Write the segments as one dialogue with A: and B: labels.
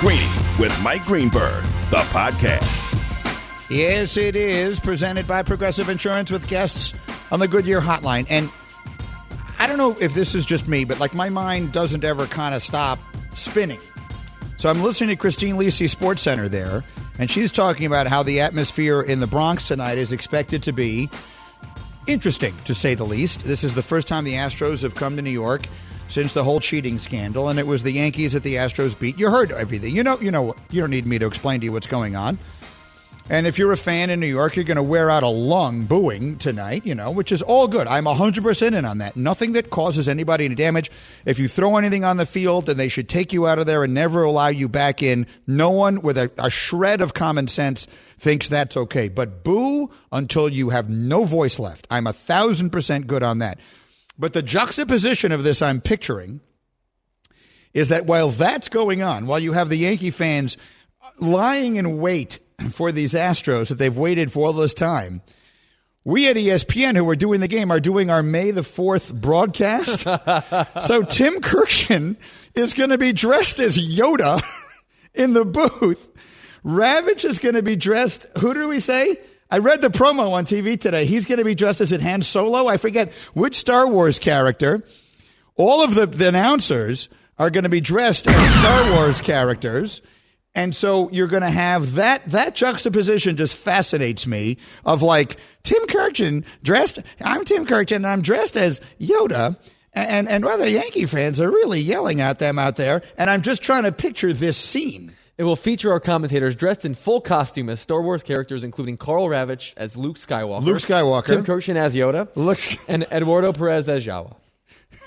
A: Greeny with Mike Greenberg, the podcast.
B: Yes, it is presented by Progressive Insurance with guests on the Goodyear Hotline. And I don't know if this is just me, but like my mind doesn't ever kind of stop spinning. So I'm listening to Christine Lisi Sports Center there, and she's talking about how the atmosphere in the Bronx tonight is expected to be interesting, to say the least. This is the first time the Astros have come to New York since the whole cheating scandal, and it was the Yankees that the Astros beat. You heard everything. You know, you know. You don't need me to explain to you what's going on. And if you're a fan in New York, you're going to wear out a lung booing tonight, you know, which is all good. I'm 100% in on that. Nothing that causes anybody any damage. If you throw anything on the field, then they should take you out of there and never allow you back in. No one with a, a shred of common sense thinks that's okay. But boo until you have no voice left. I'm a thousand percent good on that. But the juxtaposition of this I'm picturing is that while that's going on, while you have the Yankee fans lying in wait for these Astros that they've waited for all this time. We at ESPN, who are doing the game, are doing our May the 4th broadcast. so Tim Kurkjian is going to be dressed as Yoda in the booth. Ravech is going to be dressed, who do we say? I read the promo on TV today. He's going to be dressed as in Han Solo. I forget which Star Wars character. All of the, the announcers are going to be dressed as Star Wars characters. And so you're going to have that that juxtaposition just fascinates me of like Tim Kurkjian dressed I'm Tim Kurkjian and I'm dressed as Yoda and and other Yankee fans are really yelling at them out there and I'm just trying to picture this scene.
C: It will feature our commentators dressed in full costume as Star Wars characters, including Karl Ravech as Luke Skywalker,
B: Luke Skywalker,
C: Tim Kurkjian as Yoda,
B: Looks
C: and Eduardo Perez as Jawa.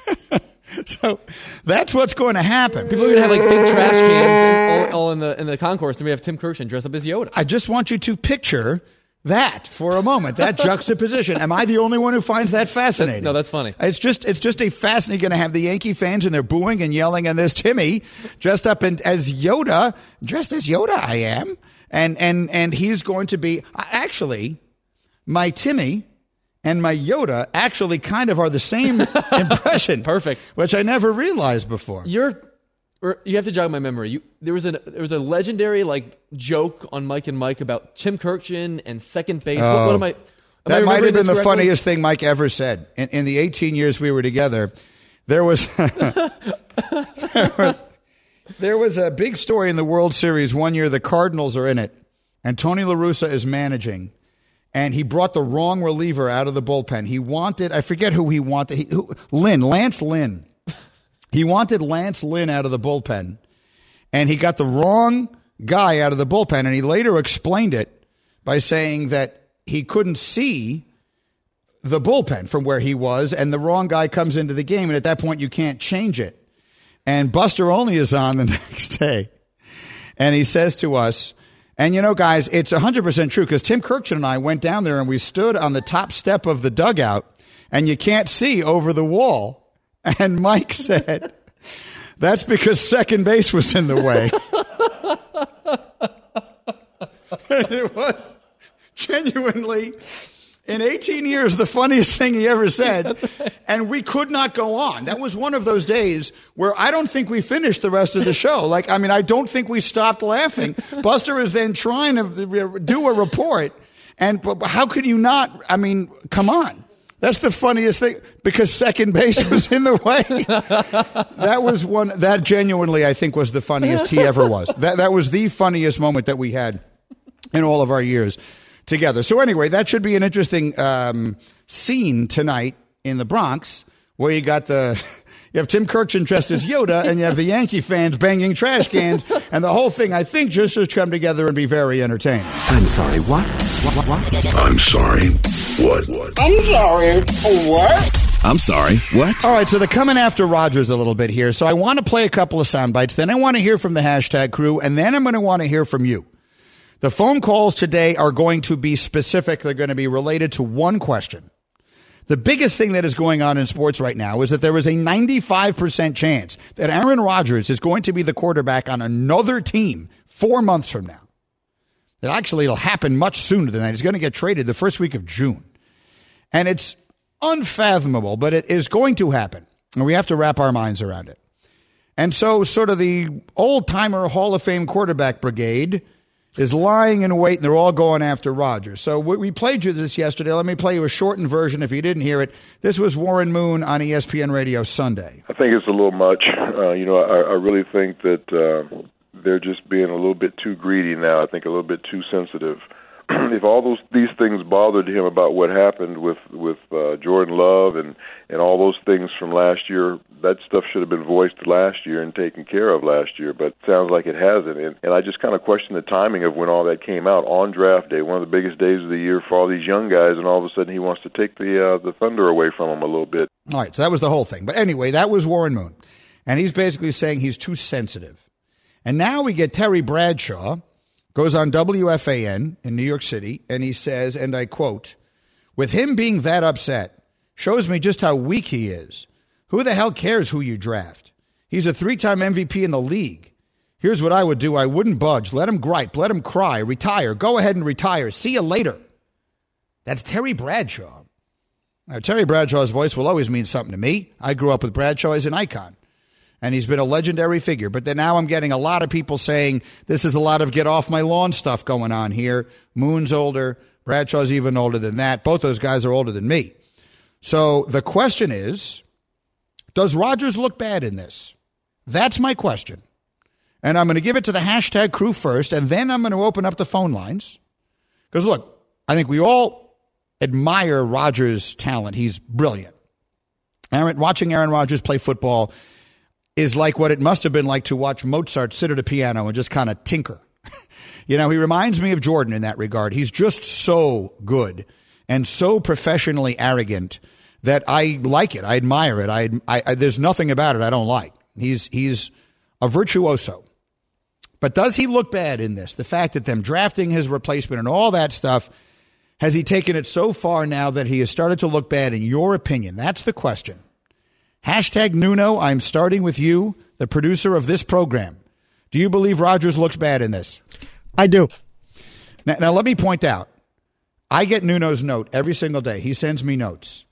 B: so that's what's going to happen.
C: People are gonna have like fake trash cans all, all in the in the concourse, and we have Tim Kurkjian dressed up as Yoda.
B: I just want you to picture that for a moment, that juxtaposition. Am I the only one who finds that fascinating?
C: no, that's funny.
B: It's just it's just a fascinating. Going to have the Yankee fans and they're booing and yelling, and there's Timmy dressed up in, as Yoda, dressed as Yoda. I am, and and and he's going to be actually my Timmy and my Yoda actually kind of are the same impression.
C: Perfect.
B: which I never realized before.
C: You're or you have to jog my memory. You, there was a there was a legendary like joke on Mike and Mike about Tim Kurkjian and second base. what, what am I? am I
B: That might have been the
C: correctly?
B: funniest thing Mike ever said. In, in the 18 years we were together, there was, there was there was a big story in the World Series one year. The Cardinals are in it, and Tony La Russa is managing, and he brought the wrong reliever out of the bullpen. He wanted I forget who he wanted. He, who, Lynn Lance Lynn. He wanted Lance Lynn out of the bullpen, and he got the wrong guy out of the bullpen. And he later explained it by saying that he couldn't see the bullpen from where he was, and the wrong guy comes into the game. And at that point, you can't change it. And Buster Olney is on the next day, and he says to us, and you know, guys, it's 100% true because Tim Kurkjian and I went down there and we stood on the top step of the dugout, and you can't see over the wall. And Mike said, that's because second base was in the way. and it was genuinely, in 18 years, the funniest thing he ever said. And we could not go on. That was one of those days where I don't think we finished the rest of the show. Like, I mean, I don't think we stopped laughing. Buster is then trying to do a report. And but how could you not? I mean, come on. That's the funniest thing because second base was in the way. that was one that genuinely I think was the funniest he ever was. That that was the funniest moment that we had in all of our years together. So anyway, that should be an interesting um, scene tonight in the Bronx where you got the you have Tim Kurkjian dressed as Yoda and you have the Yankee fans banging trash cans and the whole thing I think just should come together and be very entertaining.
D: I'm sorry, what? What, what, what?
A: I'm sorry. What? What?
E: I'm sorry. What?
A: I'm sorry. What?
B: All right, so they're coming after Rodgers a little bit here. So I want to play a couple of sound bites. Then I want to hear from the hashtag crew, and then I'm going to want to hear from you. The phone calls today are going to be specific. They're going to be related to one question. The biggest thing that is going on in sports right now is that there is a 95% chance that Aaron Rodgers is going to be the quarterback on another team four months from now. That actually it'll happen much sooner than that. He's going to get traded the first week of June. And it's unfathomable, but it is going to happen. And we have to wrap our minds around it. And so, sort of the old timer Hall of Fame quarterback brigade is lying in wait, and they're all going after Rodgers. So, we played you this yesterday. Let me play you a shortened version if you didn't hear it. This was Warren Moon on ESPN Radio Sunday.
F: I think it's a little much. Uh, you know, I, I really think that uh, they're just being a little bit too greedy now. I think a little bit too sensitive. if all those these things bothered him about what happened with with uh, Jordan Love and and all those things from last year, that stuff should have been voiced last year and taken care of last year. But sounds like it hasn't. And, and I just kind of question the timing of when all that came out on draft day, one of the biggest days of the year for all these young guys, and all of a sudden he wants to take the uh, the thunder away from them a little bit.
B: All right, so that was the whole thing. But anyway, that was Warren Moon. And he's basically saying he's too sensitive. And now we get Terry Bradshaw, goes on WFAN in New York City, and he says, and I quote, with him being that upset, shows me just how weak he is. Who the hell cares who you draft? He's a three time MVP in the league. Here's what I would do I wouldn't budge. Let him gripe. Let him cry. Retire. Go ahead and retire. See you later. That's Terry Bradshaw. Now, Terry Bradshaw's voice will always mean something to me. I grew up with Bradshaw as an icon, and he's been a legendary figure. But then now I'm getting a lot of people saying this is a lot of get off my lawn stuff going on here. Moon's older. Bradshaw's even older than that. Both those guys are older than me. So the question is Does Rodgers look bad in this? That's my question. And I'm going to give it to the hashtag crew first, and then I'm going to open up the phone lines. Because look, I think we all admire Rodgers' talent. He's brilliant. Aaron, watching Aaron Rodgers play football is like what it must have been like to watch Mozart sit at a piano and just kind of tinker. you know, he reminds me of Jordan in that regard. He's just so good and so professionally arrogant that I like it. I admire it. I, I, I there's nothing about it I don't like. He's he's a virtuoso. But does he look bad in this? The fact that them drafting his replacement and all that stuff, has he taken it so far now that he has started to look bad in your opinion? That's the question. Hashtag Nuno, I'm starting with you, the producer of this program. Do you believe Rodgers looks bad in this?
G: I do.
B: Now, now let me point out, I get Nuno's note every single day. He sends me notes.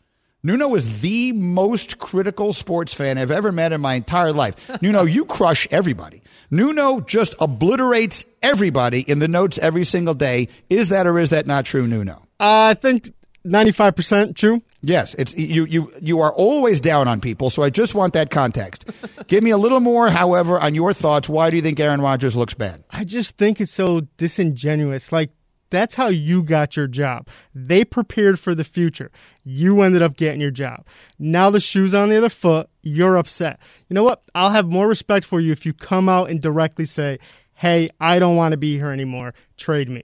B: Nuno is the most critical sports fan I've ever met in my entire life. Nuno, you crush everybody. Nuno just obliterates everybody in the notes every single day. Is that or is that not true, Nuno?
G: Uh, I think 95% true.
B: Yes, it's you. You you are always down on people, so I just want that context. Give me a little more, however, on your thoughts. Why do you think Aaron Rodgers looks bad?
G: I just think it's so disingenuous. Like, that's how you got your job. They prepared for the future. You ended up getting your job. Now the shoe's on the other foot. You're upset. You know what? I'll have more respect for you if you come out and directly say, hey, I don't want to be here anymore. Trade me.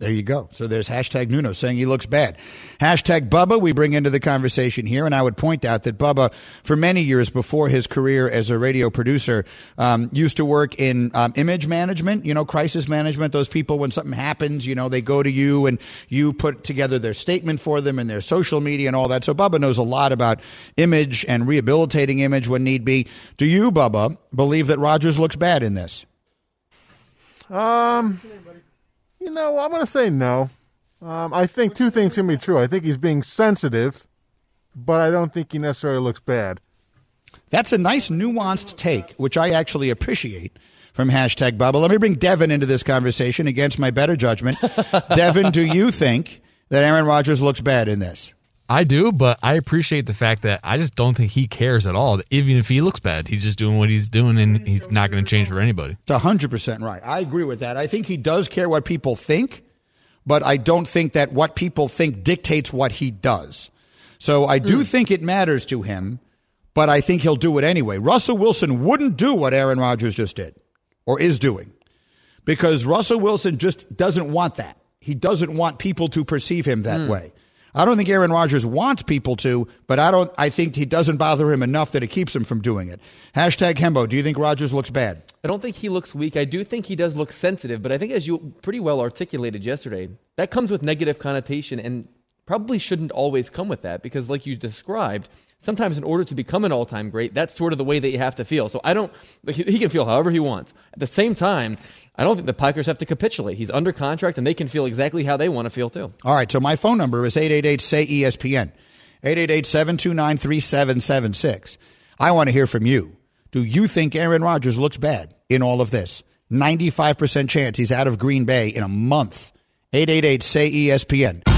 B: There you go. So there's hashtag Nuno saying he looks bad. Hashtag Bubba, we bring into the conversation here. And I would point out that Bubba, for many years before his career as a radio producer, um, used to work in um, image management, you know, crisis management. Those people, when something happens, you know, they go to you and you put together their statement for them and their social media and all that. So Bubba knows a lot about image and rehabilitating image when need be. Do you, Bubba, believe that Rodgers looks bad in this?
H: Um, you know, I'm going to say no. Um, I think two things can be true. I think he's being sensitive, but I don't think he necessarily looks bad.
B: That's a nice nuanced take, which I actually appreciate from hashtag Bubba. Let me bring Devin into this conversation against my better judgment. Devin, do you think that Aaron Rodgers looks bad in this?
I: I do, but I appreciate the fact that I just don't think he cares at all. Even if he looks bad, he's just doing what he's doing, and he's not going to change for anybody.
B: It's hundred percent right. I agree with that. I think he does care what people think, but I don't think that what people think dictates what he does. So I do mm. think it matters to him, but I think he'll do it anyway. Russell Wilson wouldn't do what Aaron Rodgers just did or is doing because Russell Wilson just doesn't want that. He doesn't want people to perceive him that mm. way. I don't think Aaron Rodgers wants people to, but I don't. I think he doesn't bother him enough that it keeps him from doing it. Hashtag Hembo. Do you think Rodgers looks bad?
C: I don't think he looks weak. I do think he does look sensitive, but I think as you pretty well articulated yesterday, that comes with negative connotation and probably shouldn't always come with that because like you described, sometimes in order to become an all-time great, that's sort of the way that you have to feel. So I don't he he can feel however he wants. At the same time, I don't think the Packers have to capitulate. He's under contract and they can feel exactly how they want to feel too.
B: All right. So my phone number is 888 say ESPN. 888 729 3776. I want to hear from you. Do you think Aaron Rodgers looks bad in all of this? 95% chance he's out of Green Bay in a month. 888 say ESPN.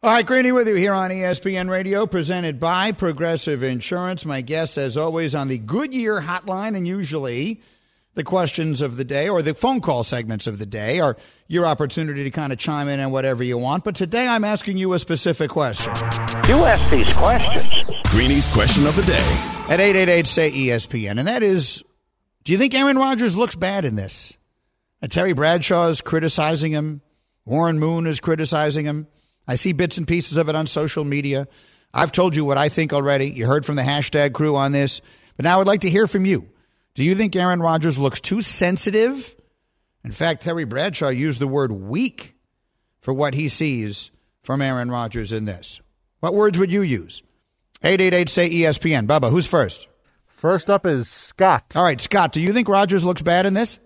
B: All right, Greeny with you here on ESPN Radio, presented by Progressive Insurance. My guest, as always, on the Goodyear Hotline, and usually the questions of the day or the phone call segments of the day are your opportunity to kind of chime in on whatever you want. But today I'm asking you a specific question.
E: You ask these questions.
A: Greeny's question of the day.
B: At 888 say ESPN, and that is do you think Aaron Rodgers looks bad in this? Uh, Terry Bradshaw is criticizing him, Warren Moon is criticizing him. I see bits and pieces of it on social media. I've told you what I think already. You heard from the hashtag crew on this. But now I'd like to hear from you. Do you think Aaron Rodgers looks too sensitive? In fact, Terry Bradshaw used the word weak for what he sees from Aaron Rodgers in this. What words would you use? 888 say ESPN. Bubba, who's first?
H: First up is Scott.
B: All right, Scott, do you think Rodgers looks bad in this?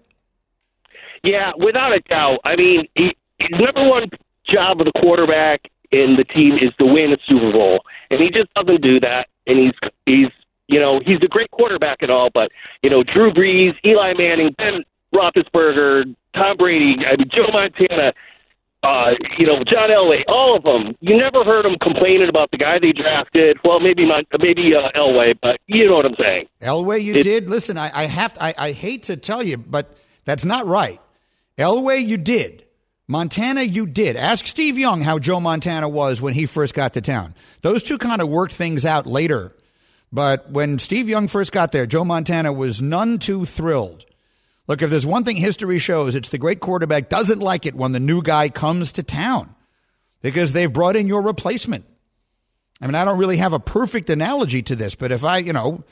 J: Yeah, without a doubt. I mean, he, his number one job of the quarterback in the team is to win a Super Bowl, and he just doesn't do that. And he's he's you know he's a great quarterback and all, but you know Drew Brees, Eli Manning, Ben Roethlisberger, Tom Brady, I mean, Joe Montana. Uh, you know, John Elway, all of them. You never heard them complaining about the guy they drafted. Well, maybe not, maybe uh, Elway, but you know what I'm saying.
B: Elway, you
J: It-
B: did. Listen, I, I have. To, I, I hate to tell you, but that's not right. Elway, you did. Montana, you did. Ask Steve Young how Joe Montana was when he first got to town. Those two kind of worked things out later. But when Steve Young first got there, Joe Montana was none too thrilled. Look, if there's one thing history shows, it's the great quarterback doesn't like it when the new guy comes to town because they've brought in your replacement. I mean, I don't really have a perfect analogy to this, but if I, you know,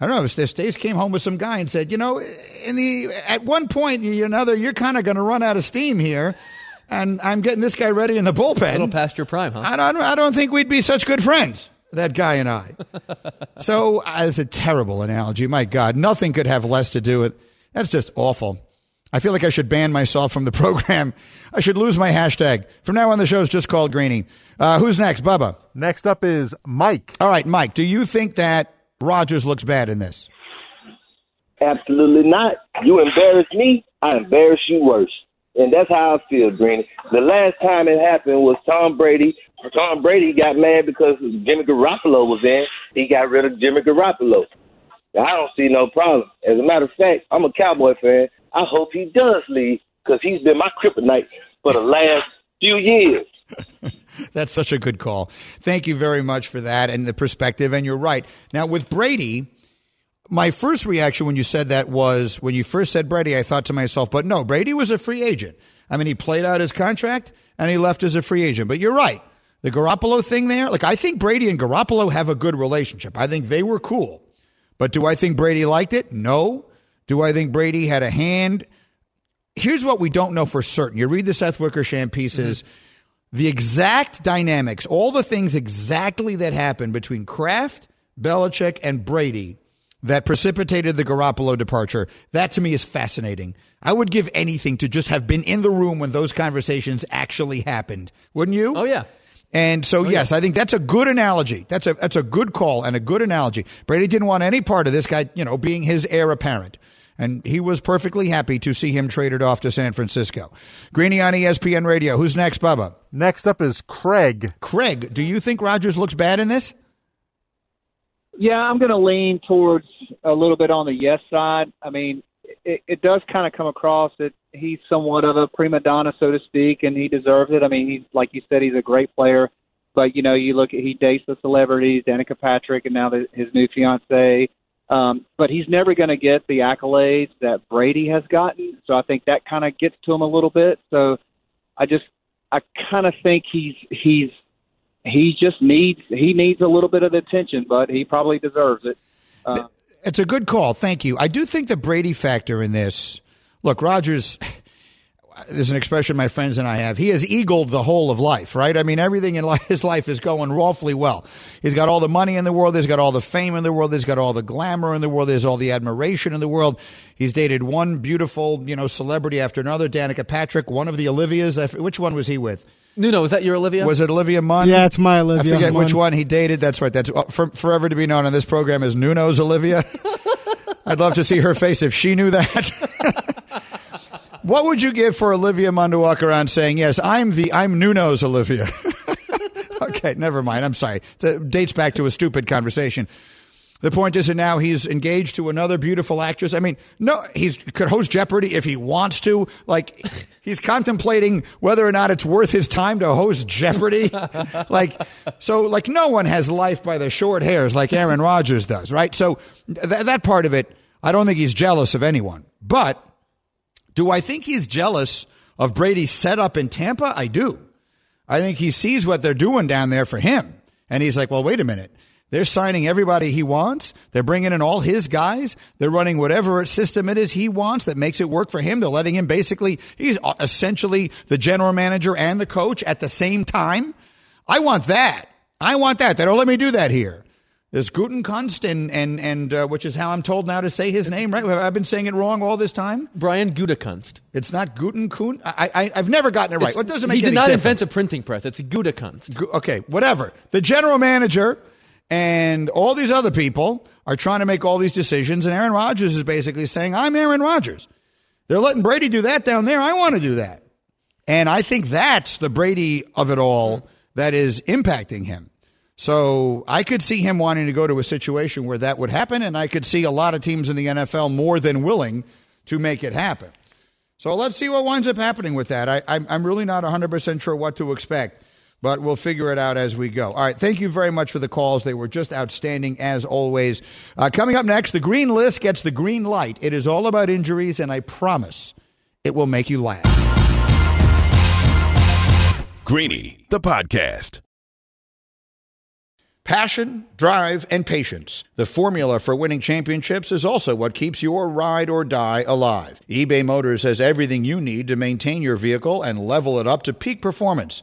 B: I don't know, if Stace came home with some guy and said, you know, in the at one point, you know, you're kind of going to run out of steam here, and I'm getting this guy ready in the bullpen.
C: A little past your prime, huh?
B: I don't, I don't think we'd be such good friends, that guy and I. so uh, it's a terrible analogy. My God, nothing could have less to do with. That's just awful. I feel like I should ban myself from the program. I should lose my hashtag. From now on, the show's just called Greeny. Uh, who's next, Bubba?
H: Next up is Mike.
B: All right, Mike. Do you think that Rodgers looks bad in this?
K: Absolutely not. You embarrass me, I embarrass you worse. And that's how I feel, Greeny. The last time it happened was Tom Brady. Tom Brady got mad because Jimmy Garoppolo was in. He got rid of Jimmy Garoppolo. I don't see no problem. As a matter of fact, I'm a Cowboy fan. I hope he does leave because he's been my kryptonite for the last few years.
B: That's such a good call. Thank you very much for that and the perspective. And you're right. Now, with Brady, my first reaction when you said that was when you first said Brady, I thought to myself, but no, Brady was a free agent. I mean, he played out his contract and he left as a free agent. But you're right. The Garoppolo thing there, like, I think Brady and Garoppolo have a good relationship. I think they were cool. But do I think Brady liked it? No. Do I think Brady had a hand? Here's what we don't know for certain. You read the Seth Wickersham pieces, mm-hmm. the exact dynamics, all the things exactly that happened between Kraft, Belichick, and Brady. That precipitated the Garoppolo departure. That to me is fascinating. I would give anything to just have been in the room when those conversations actually happened. Wouldn't you?
C: Oh yeah.
B: And so, oh, yes, I think that's a good analogy. That's a that's a good call and a good analogy. Brady didn't want any part of this guy, you know, being his heir apparent, and he was perfectly happy to see him traded off to San Francisco. Greeny on ESPN Radio. Who's next, Bubba?
H: Next up is Craig.
B: Craig, do you think Rodgers looks bad in this?
L: Yeah, I'm going to lean towards a little bit on the yes side. I mean, it, it does kind of come across that he's somewhat of a prima donna, so to speak, and he deserves it. I mean, he's like you said, he's a great player. But you know, you look at he dates the celebrities, Danica Patrick, and now the, his new fiance. Um, but he's never going to get the accolades that Brady has gotten. So I think that kind of gets to him a little bit. So I just, I kind of think he's he's he just needs he needs a little bit of attention, but he probably deserves it. Uh,
B: It's a good call. Thank you. I do think the Brady factor in this. Look, Rodgers. There's an expression my friends and I have. He has eagled the whole of life, right? I mean, everything in li- his life is going awfully well. He's got all the money in the world. He's got all the fame in the world. He's got all the glamour in the world. There's all the admiration in the world. He's dated one beautiful, you know, celebrity after another. Danica Patrick, one of the Olivias. Which one was he with?
C: Nuno, was that your Olivia?
B: Was it Olivia Munn?
G: Yeah, it's my Olivia
B: I forget which one he dated. That's right. That's uh, for, forever to be known on this program as Nuno's Olivia. I'd love to see her face if she knew that. what would you give for Olivia Munn to walk around saying, "Yes, I'm the I'm Nuno's Olivia"? okay, never mind. I'm sorry. It dates back to a stupid conversation. The point is that now he's engaged to another beautiful actress. I mean, no, he could host Jeopardy if he wants to. Like, he's contemplating whether or not it's worth his time to host Jeopardy. like, so, like, no one has life by the short hairs like Aaron Rodgers does, right? So, th- that part of it, I don't think he's jealous of anyone. But do I think he's jealous of Brady's setup in Tampa? I do. I think he sees what they're doing down there for him. And he's like, well, wait a minute. They're signing everybody he wants. They're bringing in all his guys. They're running whatever system it is he wants that makes it work for him. They're letting him basically, he's essentially the general manager and the coach at the same time. I want that. I want that. They don't let me do that here. There's Gutenkunst, and and and uh, which is how I'm told now to say his name. Right? I've been saying it wrong all this time?
C: Brian Gutekunst.
B: It's not Gutenkun. I, I I've never gotten it right.
C: It's-
B: What doesn't make
C: he did not
B: difference?
C: invent a printing press. It's Gutekunst.
B: Gu- Okay, whatever. The general manager and all these other people are trying to make all these decisions, and Aaron Rodgers is basically saying, "I'm Aaron Rodgers." They're letting Brady do that down there. I want to do that, and I think that's the Brady of it all that is impacting him. So I could see him wanting to go to a situation where that would happen, and I could see a lot of teams in the NFL more than willing to make it happen. So let's see what winds up happening with that. I, I'm really not 100% sure what to expect, but we'll figure it out as we go. All right. Thank you very much for the calls. They were just outstanding as always. Uh, coming up next, the green list gets the green light. It is all about injuries, and I promise it will make you laugh.
A: Greeny, the podcast.
B: Passion, drive, and patience. The formula for winning championships is also what keeps your ride or die alive. eBay Motors has everything you need to maintain your vehicle and level it up to peak performance.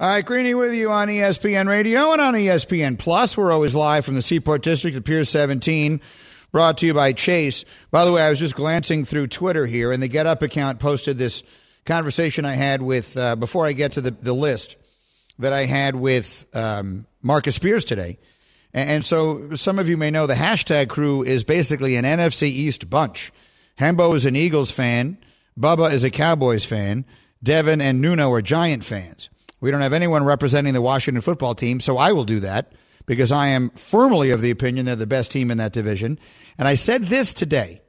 B: All right, Greeny with you on ESPN Radio and on ESPN Plus. We're always live from the Seaport District at Pier 17. brought to you by Chase. By the way, I was just glancing through Twitter here, and the Get Up account posted this conversation I had with, uh, before I get to the, the list, that I had with um, Marcus Spears today. And, and so some of you may know the hashtag crew is basically an NFC East bunch. Hembo is an Eagles fan. Bubba is a Cowboys fan. Devin and Nuno are Giant fans. We don't have anyone representing the Washington football team, so I will do that because I am firmly of the opinion they're the best team in that division. And I said this today.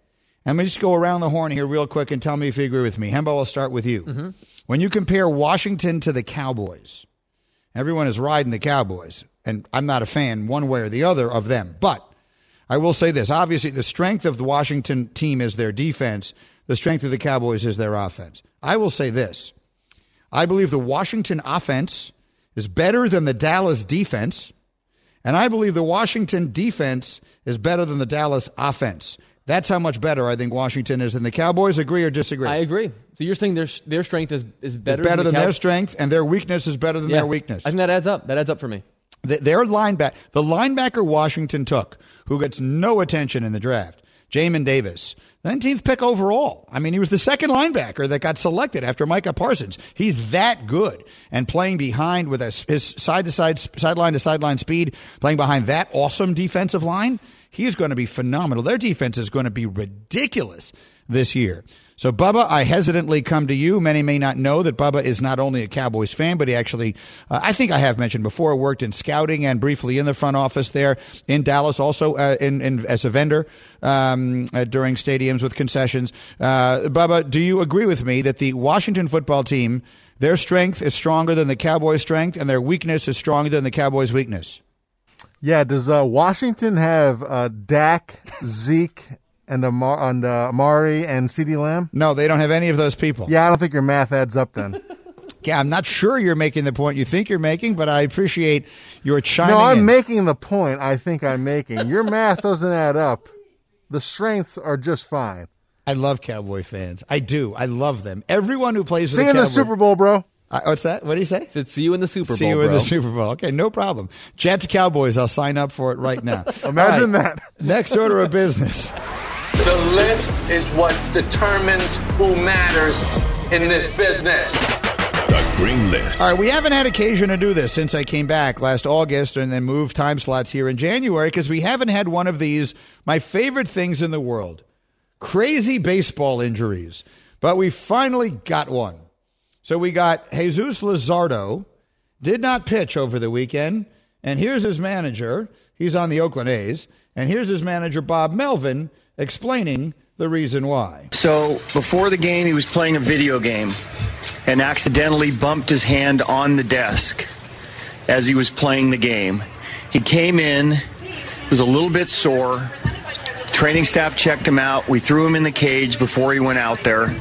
B: Let me just go around the horn here real quick and tell me if you agree with me. Hembo, I'll start with you. Mm-hmm. When you compare Washington to the Cowboys, everyone is riding the Cowboys, and I'm not a fan one way or the other of them. But I will say this obviously, the strength of the Washington team is their defense, the strength of the Cowboys is their offense. I will say this I believe the Washington offense is better than the Dallas defense, and I believe the Washington defense is better than the Dallas offense. That's how much better I think Washington is than the Cowboys. Agree or disagree?
C: I agree. So you're saying their their strength is is better,
B: It's better than,
C: the
B: their strength, and their weakness is better than
C: Yeah.
B: their weakness.
C: I think that adds up. That adds up for me.
B: Th- Their linebacker, the linebacker Washington took, who gets no attention in the draft, Jamin Davis, 19th pick overall. I mean, he was the second linebacker that got selected after Micah Parsons. He's that good and playing behind with his side to side, sideline to sideline speed, playing behind that awesome defensive line. He is going to be phenomenal. Their defense is going to be ridiculous this year. So, Bubba, I hesitantly come to you. Many may not know that Bubba is not only a Cowboys fan, but he actually, uh, I think I have mentioned before, worked in scouting and briefly in the front office there in Dallas, also uh, in, in as a vendor um, uh, during stadiums with concessions. Uh, Bubba, do you agree with me that the Washington football team, their strength is stronger than the Cowboys' strength, and their weakness is stronger than the Cowboys' weakness?
H: Yeah, does uh, Washington have uh, Dak, Zeke, and, Amar- and uh, Amari and CeeDee Lamb?
B: No, they don't have any of those people.
H: Yeah, I don't think your math adds up then.
B: Yeah, I'm not sure you're making the point you think you're making, but I appreciate your chiming
H: no, I'm
B: in.
H: making the point I think I'm making. Your math doesn't add up. The strengths are just fine.
B: I love Cowboy fans. I do. I love them. Everyone who plays
H: See you in
B: the
H: the Super Bowl, bro.
B: Uh, what's that? What do you say?
C: Said, see you in the Super Bowl.
B: See
C: Bowl,
B: you in
C: bro.
B: the Super Bowl. Okay, no problem. Jets Cowboys. I'll sign up for it right now.
H: Imagine
B: that. Next order of business.
M: The list is what determines who matters in this business.
A: The Green List.
B: All right, we haven't had occasion to do this since I came back last August and then moved time slots here in January because we haven't had one of these, my favorite things in the world crazy baseball injuries. But we finally got one. So we got Jesús Luzardo, did not pitch over the weekend. And here's his manager. He's on the Oakland A's. And here's his manager, Bob Melvin, explaining the reason why.
N: So before the game, he was playing a video game and accidentally bumped his hand on the desk as he was playing the game. He came in, was a little bit sore. Training staff checked him out. We threw him in the cage before he went out there.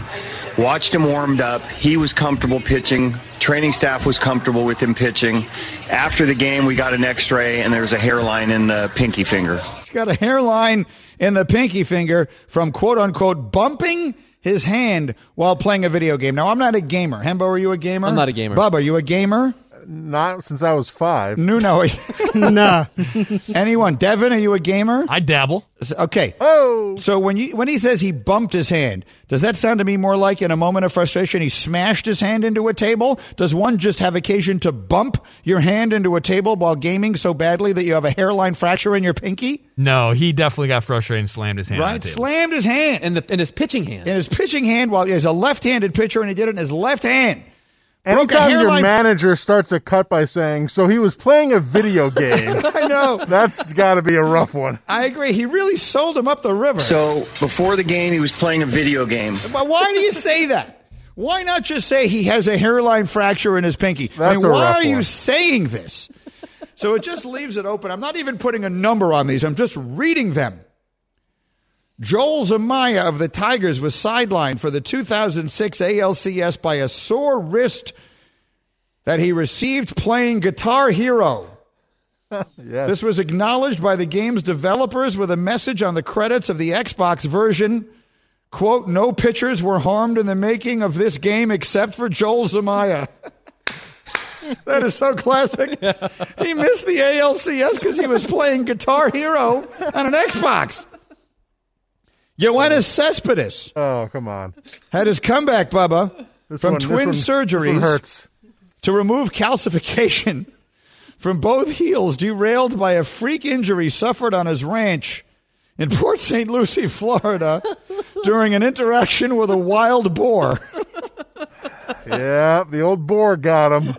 N: Watched him warmed up. He was comfortable pitching. Training staff was comfortable with him pitching. After the game, we got an x ray, and there was a hairline in the pinky finger.
B: He's got a hairline in the pinky finger from quote unquote bumping his hand while playing a video game. Now, I'm not a gamer. Hembo, are you a gamer?
C: I'm not a gamer.
B: Bub, are you a gamer?
H: Not since I was five.
B: No, no.
G: nah.
B: Anyone? Devin, are you a gamer?
I: I dabble.
B: Okay.
H: Oh.
B: So when you when he says he bumped his hand, does that sound to me more like in a moment of frustration he smashed his hand into a table? Does one just have occasion to bump your hand into a table while gaming so badly that you have a hairline fracture in your pinky?
I: No, he definitely got frustrated and slammed his hand on
B: Right?
I: the table.
B: Slammed his hand.
C: In, the, in his pitching hand.
B: In his pitching hand while he's a left-handed pitcher and he did it in his left hand. Broke a
H: Anytime your
B: hairline-
H: manager starts a cut by saying, "So he was playing a video game,"
B: I know.
H: that's got to be a rough one.
B: I agree. He really sold him up the river.
N: So before the game, he was playing a video game.
B: But why do you say that? Why not just say he has a hairline fracture in his pinky? I mean,
H: a
B: why
H: rough
B: are you
H: one.
B: saying this? So it just leaves it open. I'm not even putting a number on these. I'm just reading them. Joel Zumaya of the Tigers was sidelined for the 2006 ALCS by a sore wrist that he received playing Guitar Hero.
H: Yes.
B: This was acknowledged by the game's developers with a message on the credits of the Xbox version. Quote, no pitchers were harmed in the making of this game except for Joel Zumaya. that is so classic. He missed the ALCS because he was playing Guitar Hero on an Xbox. Yoenis oh. Cespedes.
H: Oh, come on.
B: Had his comeback, Bubba,
H: This
B: from
H: one-
B: twin
H: one-
B: surgeries to remove calcification from both heels derailed by a freak injury suffered on his ranch in Port St. Lucie, Florida, during an interaction with a wild boar.
H: yeah, the old boar got him.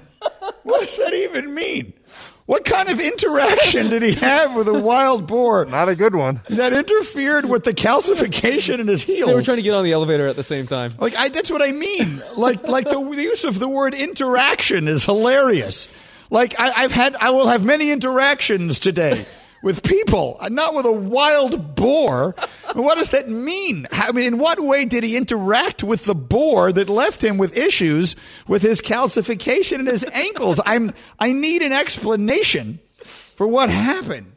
B: What does that even mean? What kind of interaction did he have with a wild boar?
H: Not a good one.
B: That interfered with the calcification in his heels.
C: They were trying to get on the elevator at the same time.
B: Like I, that's what I mean. Like like the, the use of the word interaction is hilarious. Like I, I've had, I will have many interactions today with people, not with a wild boar. What does that mean? I mean, in what way did he interact with the boar that left him with issues with his calcification and his ankles? I'm I need an explanation for what happened.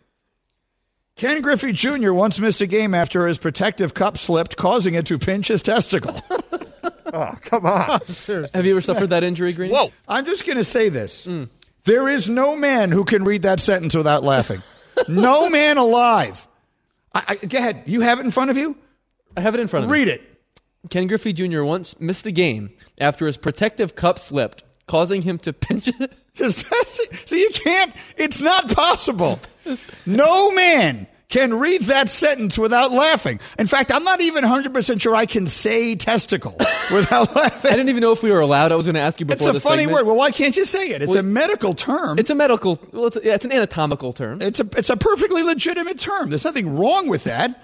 B: Ken Griffey Jr. once missed a game after his protective cup slipped, causing it to pinch his testicle.
H: oh, come on.
C: Have you ever suffered that injury, Green?
B: Whoa. I'm just going to say this. Mm. There is no man who can read that sentence without laughing. No man alive. I, I, go ahead. You have it in front of you?
C: I have it in front of me.
B: Read it.
C: Ken Griffey Jr. once missed a game after his protective cup slipped, causing him to pinch it.
B: so you can't, it's not possible. No man can read that sentence without laughing. In fact, I'm not even 100% sure I can say testicle without laughing.
C: I didn't even know if we were allowed. I was going to ask you before.
B: It's a funny
C: segment.
B: word. Well, why can't you say it? It's
C: Well,
B: a medical term.
C: It's a medical. Well, it's, yeah, it's an anatomical term.
B: It's a it's a perfectly legitimate term. There's nothing wrong with that.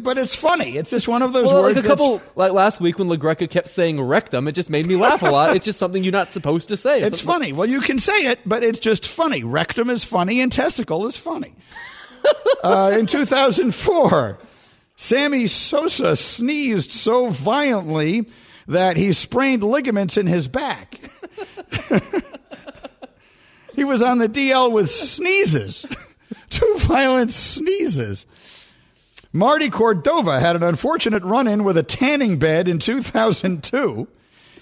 B: But it's funny. It's just one of those
C: well,
B: words.
C: like a couple like last week when LaGreca kept saying rectum, it just made me laugh a lot. It's just something you're not supposed to say.
B: It's funny. Well, you can say it, but it's just funny. Rectum is funny, and testicle is funny. Uh, in 2004, Sammy Sosa sneezed so violently that he sprained ligaments in his back. he was on the DL with sneezes, two violent sneezes. Marty Cordova had an unfortunate run in with a tanning bed in 2002.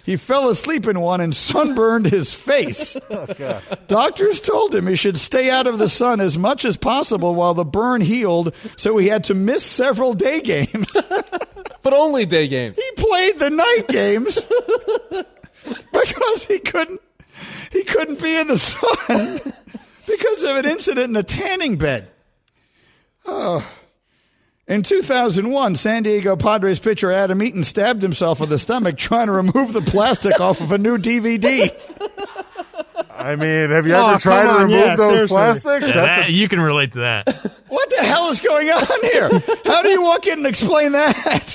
B: He fell asleep in one and sunburned his face. Oh, Doctors told him he should stay out of the sun as much as possible while the burn healed, so he had to miss several day games.
C: but only day games.
B: He played the night games because he couldn't he couldn't be in the sun because of an incident in a tanning bed. Oh. In 2001, San Diego Padres pitcher Adam Eaton stabbed himself in the stomach trying to remove the plastic off of a new DVD.
H: I mean, have you
G: Oh,
H: ever tried
G: come
H: to
G: on,
H: remove
G: yeah,
H: those
G: seriously.
H: plastics?
I: Yeah,
H: That's
I: that- you can relate to that.
B: What the hell is going on here? How do you walk in and explain that?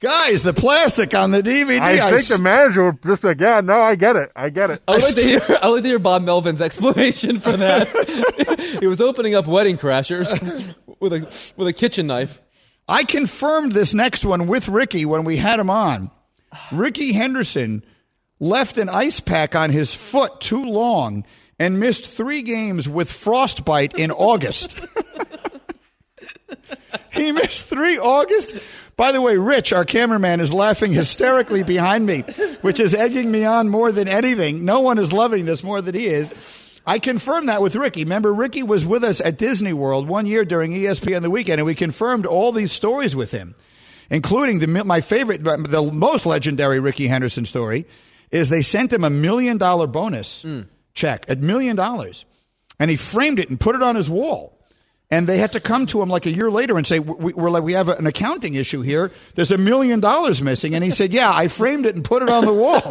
B: Guys, the plastic on the DVD.
H: I think
B: s-
H: the manager would just be like, yeah, no, I get it. I get it.
C: I would like to hear. I like to hear Bob Melvin's explanation for that. he was opening up Wedding Crashers with a with a kitchen knife.
B: I confirmed this next one with Rickey when we had him on. Rickey Henderson left an ice pack on his foot too long and missed three games with frostbite in August. he missed three August. By the way, Rich, our cameraman, is laughing hysterically behind me, which is egging me on more than anything. No one is loving this more than he is. I confirmed that with Rickey. Remember, Rickey was with us at Disney World one year during ESPN the weekend, and we confirmed all these stories with him, including the my favorite, the most legendary Rickey Henderson story is they sent him a million dollar bonus mm. check, a million dollars, and he framed it and put it on his wall. And they had to come to him like a year later and say, we, "We're like, we have an accounting issue here. There's a million dollars missing." And he said, "Yeah, I framed it and put it on the wall."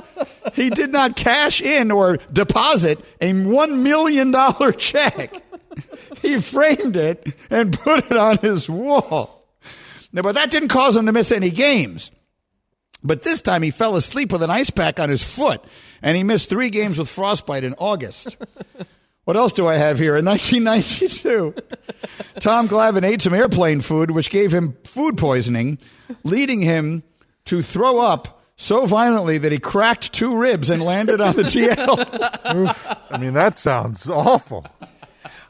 B: he did not cash in or deposit a one million dollar check. he framed it and put it on his wall. Now, but that didn't cause him to miss any games. But this time he fell asleep with an ice pack on his foot, and he missed three games with frostbite in August. What else do I have here? In 1992, Tom Glavine ate some airplane food, which gave him food poisoning, leading him to throw up so violently that he cracked two ribs and landed on the DL.
H: I mean, that sounds awful.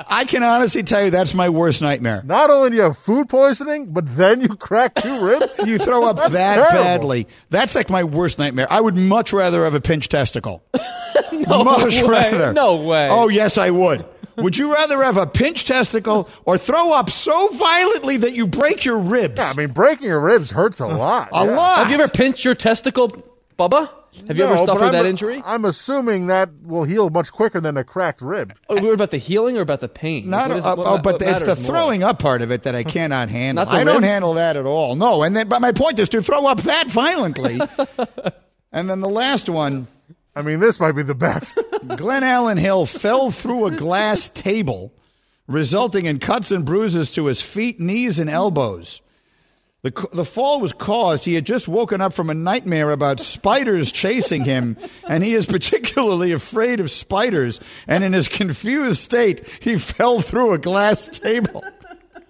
B: I can honestly tell you that's my worst nightmare.
H: Not only do you have food poisoning, but then you crack two ribs.
B: You throw up
H: That's
B: that
H: terrible.
B: badly. That's like my worst nightmare. I would much rather have a pinched testicle.
C: No
B: much
C: way.
B: rather.
C: No way.
B: Oh, yes, I would. Would you rather have a pinched testicle or throw up so violently that you break your ribs?
H: Yeah, I mean, breaking your ribs hurts a lot.
B: A
H: yeah.
B: lot.
C: Have you ever pinched your testicle, Bubba? Have you
H: No,
C: ever
H: but
C: suffered that injury?
H: I'm assuming that will heal much quicker than a cracked rib.
C: Oh, we're about the healing or about the pain?
B: Not,
C: What is-
B: uh,
C: what
B: oh, but it's the
C: matters more?
B: throwing up part of it that I cannot handle.
C: Not the
B: I don't handle that at all. No, and then but my point is to throw up that violently. and then the last one,
H: I mean, this might be the best.
B: Glenn Allen Hill fell through a glass table, resulting in cuts and bruises to his feet, knees, and elbows. The, the fall was caused. He had just woken up from a nightmare about spiders chasing him, and he is particularly afraid of spiders. And in his confused state, he fell through a glass table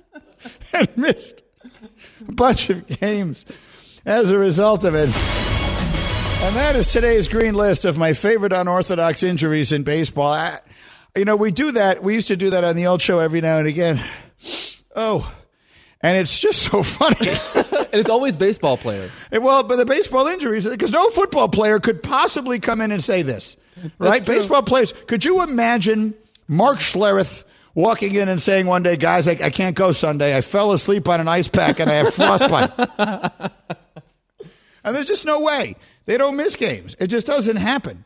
B: and missed a bunch of games as a result of it. And that is today's green list of my favorite unorthodox injuries in baseball. I, you know, we do that. We used to do that on the old show every now and again. Oh, and it's just so funny.
C: and it's always baseball players.
B: well, but the baseball injuries, because no football player could possibly come in and say this, right? Baseball players. Could you imagine Mark Schlereth walking in and saying one day, guys, I, I can't go Sunday. I fell asleep on an ice pack and I have frostbite. and there's just no way. They don't miss games. It just doesn't happen.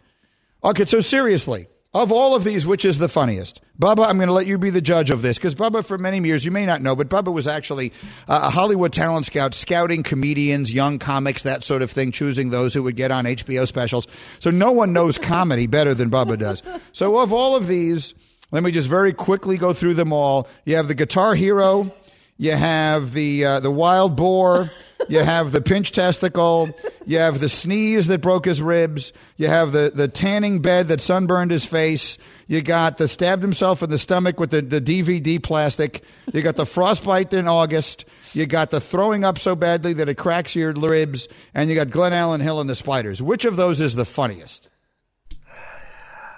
B: Okay, so seriously, of all of these, which is the funniest? Bubba, I'm going to let you be the judge of this because Bubba, for many years, you may not know, but Bubba was actually uh, a Hollywood talent scout, scouting comedians, young comics, that sort of thing, choosing those who would get on HBO specials. So no one knows comedy better than Bubba does. So of all of these, let me just very quickly go through them all. You have the Guitar Hero. You have the uh, the wild boar. You have the pinch testicle. You have the sneeze that broke his ribs. You have the, the tanning bed that sunburned his face. You got the stabbed himself in the stomach with the, the DVD plastic. You got the frostbite in August. You got the throwing up so badly that it cracks your ribs. And you got Glenallen Hill and the spiders. Which of those is the funniest?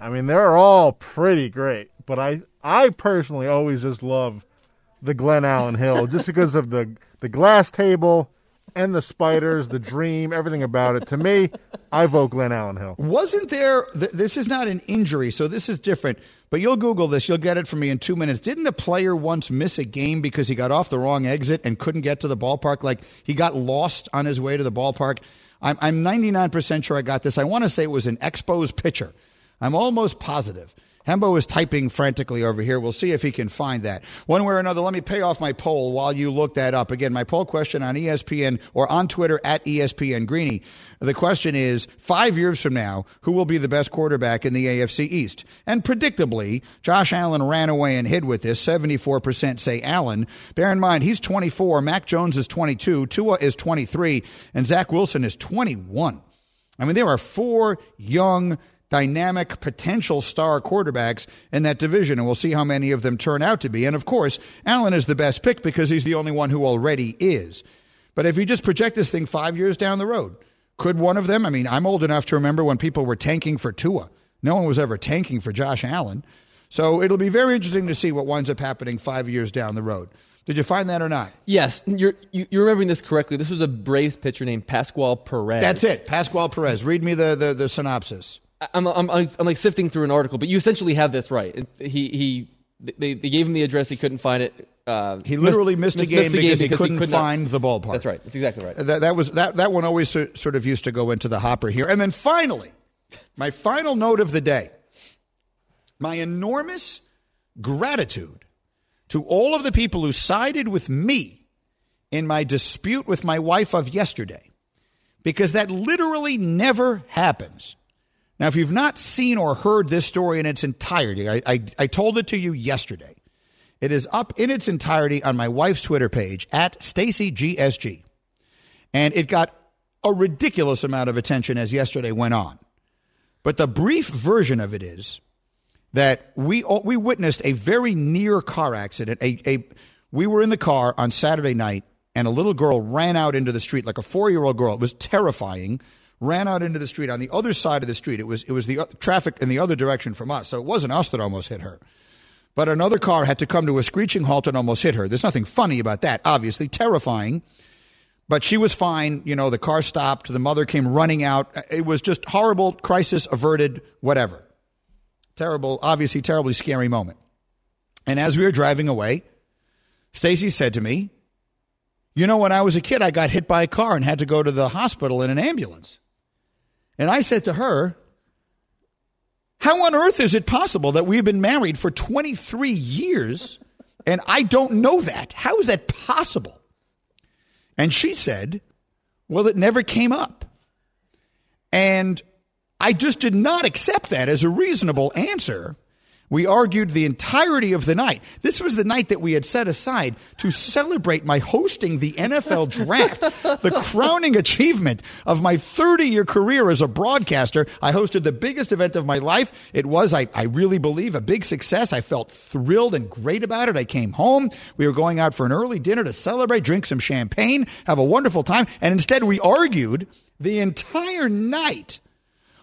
H: I mean, they're all pretty great, but I, I personally always just love the Glenallen Hill just because of the the glass table and the spiders, the dream, everything about it. To me, I vote Glenallen Hill.
B: Wasn't there? Th- this is not an injury, so this is different. But you'll Google this. You'll get it from me in two minutes. Didn't a player once miss a game because he got off the wrong exit and couldn't get to the ballpark? Like he got lost on his way to the ballpark. I'm, I'm 99% sure I got this. I want to say it was an Expos pitcher. I'm almost positive. Hembo is typing frantically over here. We'll see if he can find that. One way or another, let me pay off my poll while you look that up. Again, my poll question on ESPN or on Twitter at ESPN Greeny. The question is five years from now, who will be the best quarterback in the AFC East? And predictably, Josh Allen ran away and hid with this. 74% say Allen. Bear in mind, he's 24. Mac Jones is 22. Tua is 23. And Zach Wilson is 21. I mean, there are four young, dynamic, potential star quarterbacks in that division, and we'll see how many of them turn out to be. And of course, Allen is the best pick because he's the only one who already is. But if you just project this thing five years down the road, could one of them? I mean, I'm old enough to remember when people were tanking for Tua. No one was ever tanking for Josh Allen. So it'll be very interesting to see what winds up happening five years down the road. Did you find that or not?
C: Yes, you're you, you're remembering this correctly. This was a Braves pitcher named Pascual Perez.
B: That's it. Pascual Perez. Read me the, the, the synopsis.
C: I'm, I'm, I'm like sifting through an article, but you essentially have this right. He he they, they gave him the address. He couldn't find it. Uh,
B: He literally missed, a game
C: the
B: because, he
C: because
B: couldn't
C: could not-
B: find the ballpark.
C: That's right. That's exactly right.
B: That, that was that that one always so- sort of used to go into the hopper here. And then finally, my final note of the day. My enormous gratitude to all of the people who sided with me in my dispute with my wife of yesterday because that literally never happens. Now, if you've not seen or heard this story in its entirety, I, I, I told it to you yesterday. It is up in its entirety on my wife's Twitter page at StacyGSG. And it got a ridiculous amount of attention as yesterday went on. But the brief version of it is that we we witnessed a very near car accident. A, a we were in the car on Saturday night, and a little girl ran out into the street like a four year old girl. It was terrifying. Ran out into the street on the other side of the street. It was it was the uh, traffic in the other direction from us, so it wasn't us that almost hit her. But another car had to come to a screeching halt and almost hit her. There's nothing funny about that. Obviously, terrifying. But she was fine. You know, the car stopped. The mother came running out. It was just horrible, crisis averted, whatever. Terrible, obviously, terribly scary moment. And as we were driving away, Stacy said to me, You know, when I was a kid, I got hit by a car and had to go to the hospital in an ambulance. And I said to her, How on earth is it possible that we've been married for 23 years and I don't know that? How is that possible? And she said, Well, it never came up. And I just did not accept that as a reasonable answer. We argued the entirety of the night. This was the night that we had set aside to celebrate my hosting the NFL draft, the crowning achievement of my 30 year career as a broadcaster. I hosted the biggest event of my life. It was, I, I really believe, a big success. I felt thrilled and great about it. I came home. We were going out for an early dinner to celebrate, drink some champagne, have a wonderful time. And instead, we argued the entire night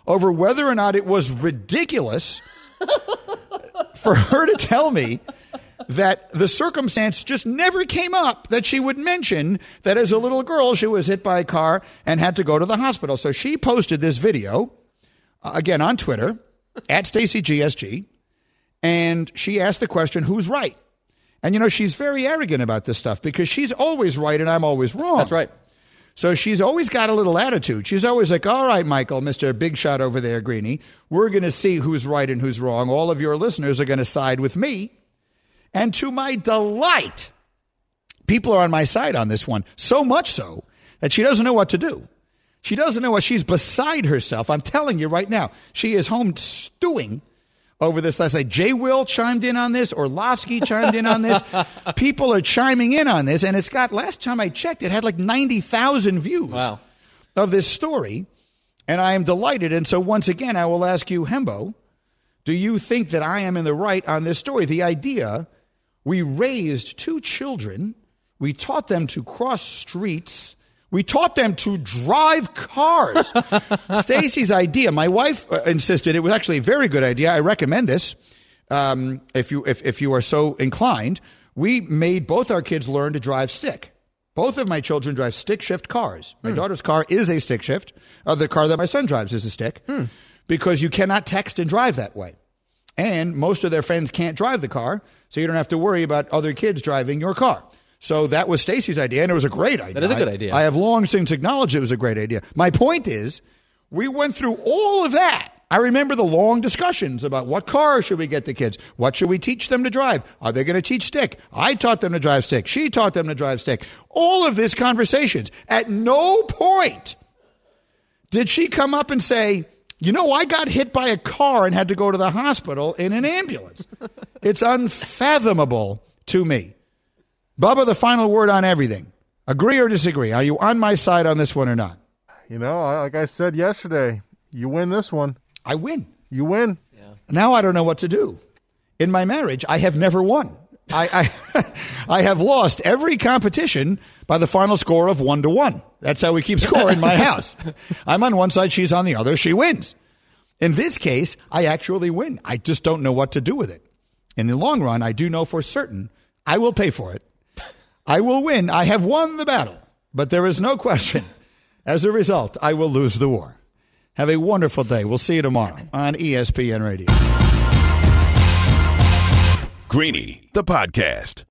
B: over whether or not it was ridiculous for her to tell me that the circumstance just never came up that she would mention that as a little girl she was hit by a car and had to go to the hospital. So she posted this video uh, again on Twitter at Stacy GSG and she asked the question, who's right? And you know, she's very arrogant about this stuff because she's always right and I'm always wrong.
C: That's right.
B: So she's always got a little attitude. She's always like, all right, Michael, Mr. Big Shot over there, Greeny, we're going to see who's right and who's wrong. All of your listeners are going to side with me. And to my delight, people are on my side on this one, so much so that she doesn't know what to do. She doesn't know what she's beside herself. I'm telling you right now, she is home stewing over this last night. Jay Will chimed in on this. Orlovsky chimed in on this. People are chiming in on this, and it's got. Last time I checked, it had like ninety thousand views.
C: Wow.
B: Of this story, and I am delighted. And so once again, I will ask you, Hembo, do you think that I am in the right on this story? The idea we raised two children, we taught them to cross streets. We taught them to drive cars. Stacy's idea. My wife uh, insisted it was actually a very good idea. I recommend this um, if you if, if you are so inclined. We made both our kids learn to drive stick. Both of my children drive stick shift cars. My daughter's car is a stick shift. Uh, the car that my son drives is a stick because you cannot text and drive that way. And most of their friends can't drive the car, so you don't have to worry about other kids driving your car. So that was Stacy's idea, and it was a great idea.
C: That is a good
B: I-
C: idea.
B: I have long since acknowledged it was a great idea. My point is, we went through all of that. I remember the long discussions about what car should we get the kids? What should we teach them to drive? Are they going to teach stick? I taught them to drive stick. She taught them to drive stick. All of these conversations. At no point did she come up and say, you know, I got hit by a car and had to go to the hospital in an ambulance. it's unfathomable to me. Bubba, the final word on everything. Agree or disagree? Are you on my side on this one or not?
H: You know, like I said yesterday, you win this one.
B: I win.
H: You win.
B: Now I don't know what to do. In my marriage, I have never won. I, I, I have lost every competition by the final score of one to one. That's how we keep score in my house. I'm on one side, she's on the other. She wins. In this case, I actually win. I just don't know what to do with it. In the long run, I do know for certain I will pay for it. I will win. I have won the battle, but there is no question. As a result, I will lose the war. Have a wonderful day. We'll see you tomorrow on ESPN Radio.
A: Greeny, the podcast.